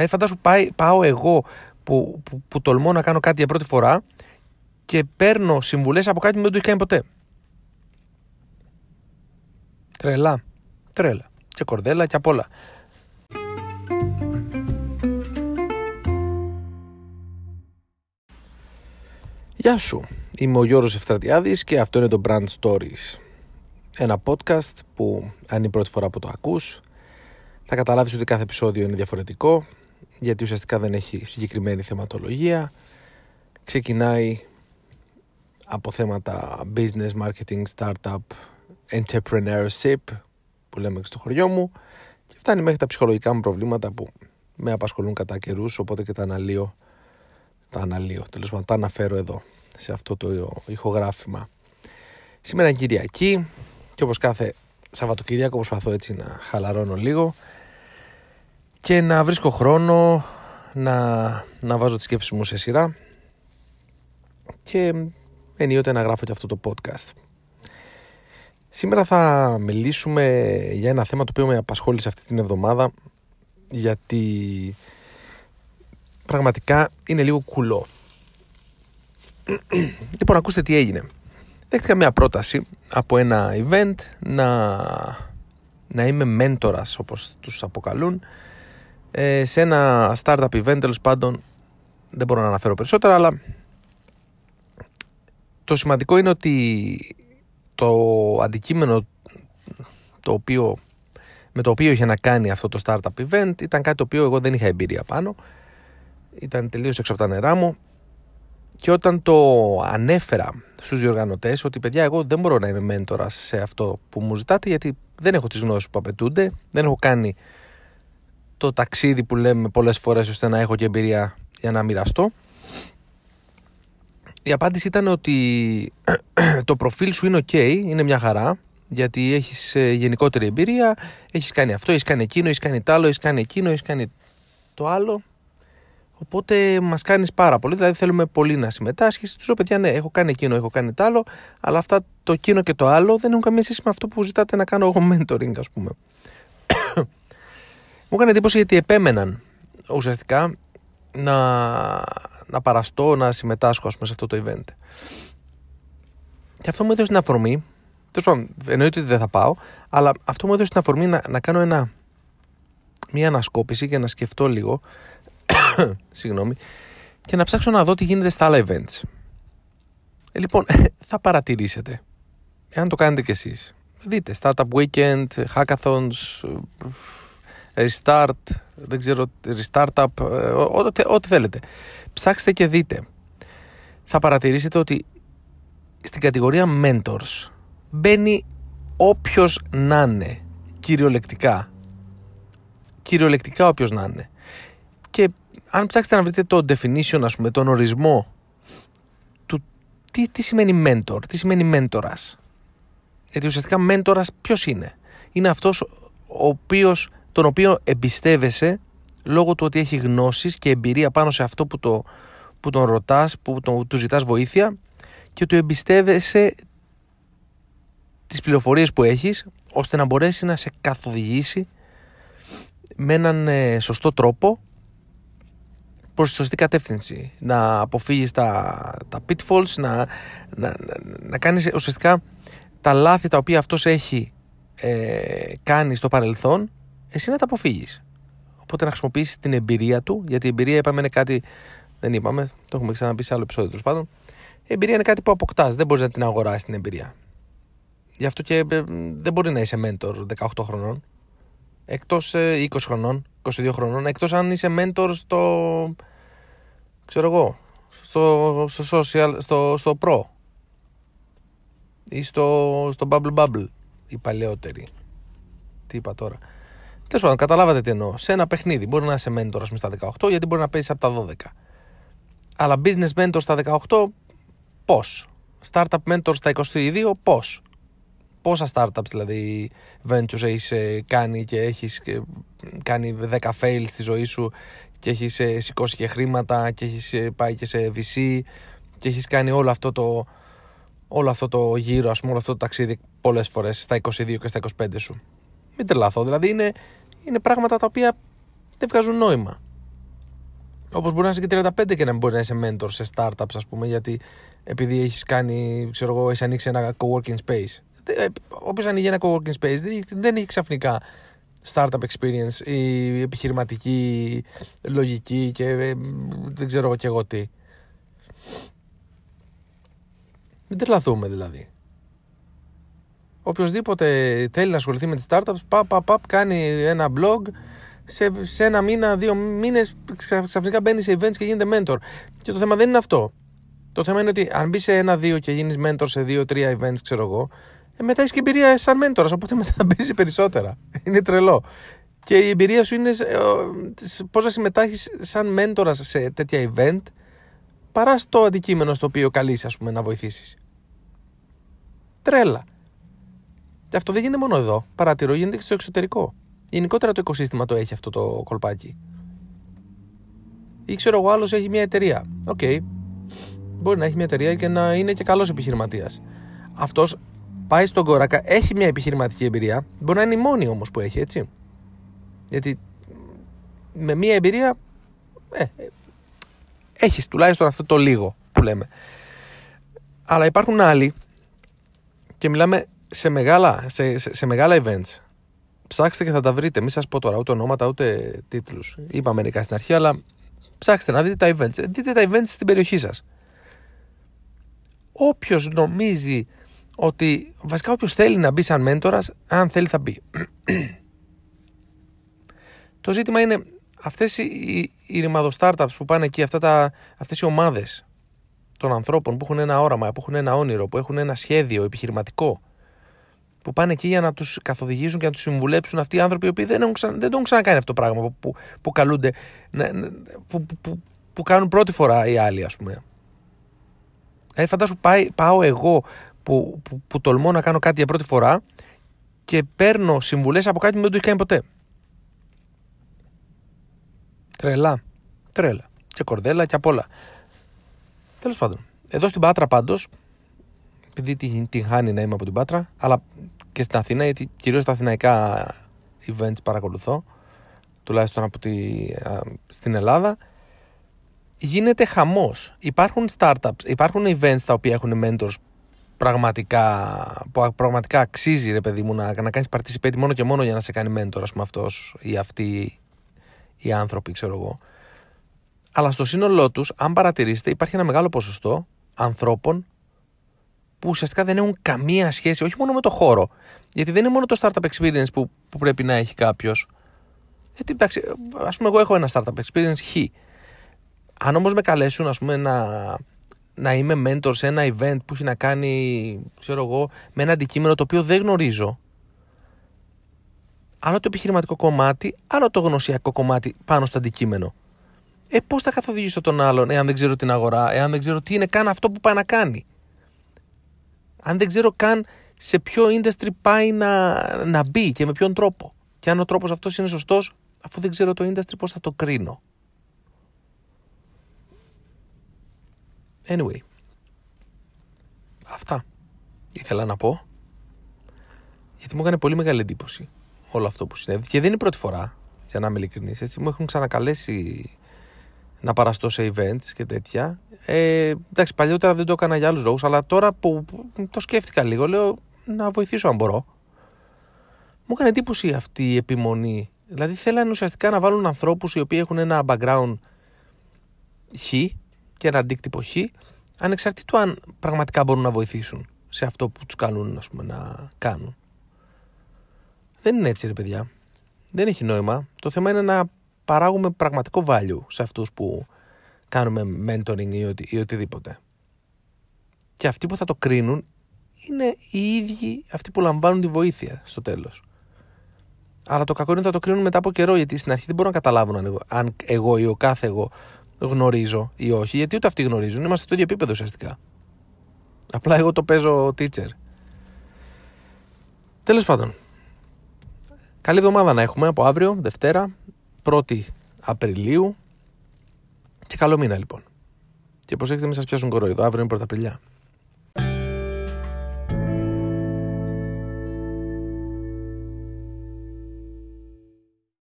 Ε, φαντάσου πάει, πάω εγώ που, που, που τολμώ να κάνω κάτι για πρώτη φορά και παίρνω συμβουλές από κάτι που δεν το έχει κάνει ποτέ. Τρελά. Τρέλα. Και κορδέλα και απ' όλα. Γεια σου. Είμαι ο Γιώργος Ευστρατιάδης και αυτό είναι το Brand Stories. Ένα podcast που αν είναι η πρώτη φορά που το ακούς θα καταλάβεις ότι κάθε επεισόδιο είναι διαφορετικό γιατί ουσιαστικά δεν έχει συγκεκριμένη θεματολογία. Ξεκινάει από θέματα business, marketing, startup, entrepreneurship που λέμε στο χωριό μου και φτάνει μέχρι τα ψυχολογικά μου προβλήματα που με απασχολούν κατά καιρούς, οπότε και τα αναλύω, τα αναλύω, τέλος πάντων τα αναφέρω εδώ σε αυτό το ηχογράφημα. Σήμερα είναι Κυριακή και όπως κάθε Σαββατοκύριακο προσπαθώ έτσι να χαλαρώνω λίγο και να βρίσκω χρόνο να, να βάζω τις σκέψεις μου σε σειρά και ενίοτε να γράφω και αυτό το podcast. Σήμερα θα μιλήσουμε για ένα θέμα το οποίο με απασχόλησε αυτή την εβδομάδα γιατί πραγματικά είναι λίγο κουλό. λοιπόν, ακούστε τι έγινε. Δέχτηκα μια πρόταση από ένα event να, να είμαι μέντορας όπως τους αποκαλούν ε, σε ένα startup event τέλος πάντων δεν μπορώ να αναφέρω περισσότερα αλλά το σημαντικό είναι ότι το αντικείμενο το οποίο, με το οποίο είχε να κάνει αυτό το startup event ήταν κάτι το οποίο εγώ δεν είχα εμπειρία πάνω. Ήταν τελείως έξω από τα νερά μου. Και όταν το ανέφερα στους διοργανωτές ότι παιδιά εγώ δεν μπορώ να είμαι μέντορας σε αυτό που μου ζητάτε γιατί δεν έχω τις γνώσεις που απαιτούνται δεν έχω κάνει το ταξίδι που λέμε πολλές φορές ώστε να έχω και εμπειρία για να μοιραστώ. Η απάντηση ήταν ότι το προφίλ σου είναι ok, είναι μια χαρά, γιατί έχεις ε, γενικότερη εμπειρία, έχεις κάνει αυτό, έχεις κάνει εκείνο, έχεις κάνει το άλλο, έχεις κάνει εκείνο, έχεις κάνει το άλλο. Οπότε μας κάνεις πάρα πολύ. Δηλαδή, θέλουμε πολύ να συμμετάσχεις. Τους λέω, παιδιά, ναι, έχω κάνει εκείνο, έχω κάνει το άλλο. Αλλά αυτά το εκείνο και το άλλο δεν έχουν καμία σχέση με αυτό που ζητάτε να κάνω εγώ mentoring, ας πούμε. Μου έκανε εντύπωση γιατί επέμεναν ουσιαστικά να, να παραστώ, να συμμετάσχω πούμε, σε αυτό το event. Και αυτό μου έδωσε την αφορμή. Τέλος πάντων, εννοείται ότι δεν θα πάω, αλλά αυτό μου έδωσε την αφορμή να, να κάνω ένα, μια ανασκόπηση και να σκεφτώ λίγο. συγγνώμη, και να ψάξω να δω τι γίνεται στα άλλα events. Ε, λοιπόν, θα παρατηρήσετε, εάν το κάνετε κι εσείς. Δείτε, Startup Weekend, Hackathons, restart, δεν ξέρω, restartup, ε, ό,τι, ό,τι θέλετε. Ψάξτε και δείτε. Θα παρατηρήσετε ότι στην κατηγορία mentors μπαίνει όποιος να είναι, κυριολεκτικά. Κυριολεκτικά όποιος να είναι. Και αν ψάξετε να βρείτε το definition, ας πούμε, τον ορισμό του τι, τι σημαίνει mentor, τι σημαίνει mentors. Γιατί ουσιαστικά mentors ποιος είναι; Είναι αυτός ο οποίος τον οποίο εμπιστεύεσαι λόγω του ότι έχει γνώσεις και εμπειρία πάνω σε αυτό που, το, που τον ρωτάς, που τον, του ζητάς βοήθεια και του εμπιστεύεσαι τις πληροφορίες που έχεις ώστε να μπορέσει να σε καθοδηγήσει με έναν ε, σωστό τρόπο προς τη σωστή κατεύθυνση. Να αποφύγεις τα, τα pitfalls, να, να, να, να κάνεις ουσιαστικά τα λάθη τα οποία αυτός έχει ε, κάνει στο παρελθόν εσύ να τα αποφύγεις. Οπότε να χρησιμοποιήσεις την εμπειρία του, γιατί η εμπειρία είπαμε είναι κάτι. Δεν είπαμε, το έχουμε ξαναπεί σε άλλο επεισόδιο τέλος πάντων. Η εμπειρία είναι κάτι που αποκτάς, δεν μπορείς να την αγοράσεις την εμπειρία. Γι' αυτό και ε, δεν μπορεί να είσαι mentor 18 χρονών. Εκτός 20 ε, χρονών, 22 χρονών, εκτός αν είσαι mentor στο. ξέρω εγώ, στο, στο social, στο, στο pro ή στο, στο bubble bubble οι παλαιότεροι. Τι είπα τώρα. Τέλος πάντων, καταλάβατε τι εννοώ. Σε ένα παιχνίδι μπορεί να είσαι mentor στα 18, γιατί μπορεί να παίζεις από τα 12. Αλλά business mentor στα 18, πώς; Startup mentor στα 22, πώς; Πόσα startups δηλαδή ventures έχεις ε, κάνει και έχεις ε, κάνει 10 fails στη ζωή σου και έχεις ε, σηκώσει και χρήματα και έχεις πάει και σε VC και έχεις κάνει όλο αυτό το, όλο αυτό το γύρο, ας πούμε, όλο αυτό το ταξίδι πολλές φορές στα 22 και στα 25 σου. Μην τρελαθώ. Δηλαδή είναι, είναι πράγματα τα οποία δεν βγάζουν νόημα. Όπως μπορεί να είσαι και 35 και να μπορείς να είσαι mentor σε startups, ας πούμε, γιατί επειδή έχεις κάνει, ξέρω εγώ, έχεις ανοίξει ένα co-working space. Όποιος ανοίγει ένα co-working space δεν έχει ξαφνικά startup experience ή επιχειρηματική λογική και ε, δεν ξέρω και εγώ τι. Μην τρελαθούμε δηλαδή. Οποιοςδήποτε θέλει να ασχοληθεί με τις startups, παπ, παπ, παπ, κάνει ένα blog, σε, σε ένα μήνα, δύο μήνες ξαφνικά μπαίνει σε events και γίνεται mentor. Και το θέμα δεν είναι αυτό. Το θέμα είναι ότι αν μπεις σε ένα-δύο και γίνεις mentor σε δύο-τρία events, ξέρω εγώ, ε, μετά έχεις και εμπειρία σαν mentor, οπότε μετά μπαίνεις περισσότερα. Είναι τρελό. Και η εμπειρία σου είναι ε, πώς να συμμετέχεις σαν mentor σε τέτοια event παρά στο αντικείμενο στο οποίο καλείσαι ας πούμε να βοηθήσεις. Τρέλα. Και αυτό δεν γίνεται μόνο εδώ. Παρατηρώ, γίνεται και στο εξωτερικό. Γενικότερα το οικοσύστημα το έχει αυτό το κολπάκι. Ή ξέρω εγώ, άλλος έχει μια εταιρεία. Οκ. Okay. Μπορεί να έχει μια εταιρεία και να είναι και καλός επιχειρηματίας. Αυτός πάει στον κόρακα, έχει μια επιχειρηματική εμπειρία. Μπορεί να είναι η μόνη όμως που έχει, έτσι. Γιατί με μια εμπειρία. Ε, έχεις τουλάχιστον αυτό το λίγο που λέμε. Αλλά υπάρχουν άλλοι και μιλάμε σε μεγάλα, σε, σε, σε μεγάλα events. Ψάξτε και θα τα βρείτε. Μην σας πω τώρα ούτε ονόματα ούτε τίτλους. Είπα μερικά στην αρχή, αλλά ψάξτε να δείτε τα events. Δείτε τα events στην περιοχή σας. Όποιος νομίζει ότι. Βασικά, όποιος θέλει να μπει σαν μέντορας, αν θέλει θα μπει. το ζήτημα είναι αυτές οι, οι ρημαδο startups που πάνε εκεί, αυτά τα, αυτές οι ομάδες των ανθρώπων που έχουν ένα όραμα, που έχουν ένα όνειρο, που έχουν ένα σχέδιο επιχειρηματικό, που πάνε εκεί για να τους καθοδηγήσουν και να τους συμβουλέψουν αυτοί οι άνθρωποι οι οποίοι δεν, έχουν δεν το έχουν ξανακάνει αυτό το πράγμα, που, που, που καλούνται, που, που, που, κάνουν πρώτη φορά οι άλλοι ας πούμε. Ε, φαντάσου πάει, πάω εγώ που, που, που τολμώ να κάνω κάτι για πρώτη φορά και παίρνω συμβουλές από κάτι που δεν το έχει κάνει ποτέ. Τρελά. Τρέλα. Και κορδέλα και απ' όλα. Τέλος πάντων. Εδώ στην Πάτρα πάντως, επειδή την, την χάνει να είμαι από την Πάτρα, αλλά και στην Αθήνα, γιατί κυρίως τα αθηναϊκά events παρακολουθώ, τουλάχιστον από τη, στην Ελλάδα, γίνεται χαμός. Υπάρχουν startups, υπάρχουν events τα οποία έχουν mentors πραγματικά, που πραγματικά αξίζει ρε παιδί μου να, να κάνεις participate μόνο και μόνο για να σε κάνει mentor ας πούμε αυτός ή αυτή οι άνθρωποι, ξέρω εγώ. Αλλά στο σύνολό τους, αν παρατηρήσετε, υπάρχει ένα μεγάλο ποσοστό ανθρώπων που ουσιαστικά δεν έχουν καμία σχέση, όχι μόνο με το χώρο. Γιατί δεν είναι μόνο το startup experience που, που πρέπει να έχει κάποιος. Γιατί εντάξει, ας πούμε, εγώ έχω ένα startup experience χ. Αν όμως με καλέσουν, ας πούμε, να, να είμαι mentor σε ένα event που έχει να κάνει, ξέρω εγώ, με ένα αντικείμενο το οποίο δεν γνωρίζω, άλλο το επιχειρηματικό κομμάτι, άλλο το γνωσιακό κομμάτι πάνω στο αντικείμενο. Ε, πώς θα καθοδηγήσω τον άλλον, εάν δεν ξέρω την αγορά, εάν δεν ξέρω τι είναι καν αυτό που πάει να κάνει. Αν δεν ξέρω καν σε ποιο industry πάει να, να μπει και με ποιον τρόπο. Και αν ο τρόπος αυτός είναι σωστός, αφού δεν ξέρω το industry, πώς θα το κρίνω. Anyway. Αυτά ήθελα να πω. Γιατί μου έκανε πολύ μεγάλη εντύπωση όλο αυτό που συνέβη. Και δεν είναι η πρώτη φορά, για να είμαι ειλικρινής. Μου έχουν ξανακαλέσει να παραστώ σε events και τέτοια. Ε, εντάξει, παλιότερα δεν το έκανα για άλλους λόγους, αλλά τώρα που, το σκέφτηκα λίγο, λέω να βοηθήσω αν μπορώ. Μου έκανε εντύπωση αυτή η επιμονή. Δηλαδή θέλανε ουσιαστικά να βάλουν ανθρώπους οι οποίοι έχουν ένα background χ και ένα αντίκτυπο χ, ανεξαρτήτου αν πραγματικά μπορούν να βοηθήσουν σε αυτό που τους κάνουν πούμε, να κάνουν. Δεν είναι έτσι, ρε παιδιά. Δεν έχει νόημα. Το θέμα είναι να παράγουμε πραγματικό value σε αυτούς που κάνουμε mentoring ή, οτι, ή οτιδήποτε. Και αυτοί που θα το κρίνουν είναι οι ίδιοι αυτοί που λαμβάνουν τη βοήθεια στο τέλος. Αλλά το κακό είναι ότι θα το κρίνουν μετά από καιρό, γιατί στην αρχή δεν μπορούν να καταλάβουν αν εγώ, αν εγώ ή ο κάθε εγώ γνωρίζω ή όχι, γιατί ούτε αυτοί γνωρίζουν. Είμαστε στο ίδιο επίπεδο ουσιαστικά. Απλά εγώ το παίζω teacher. Τέλος πάντων, Καλή εβδομάδα να έχουμε από αύριο, Δευτέρα, 1η Απριλίου. Και καλό μήνα λοιπόν. Και προσέξτε μην σας πιάσουν κοροϊδό, αύριο είναι Πρωταπριλιά.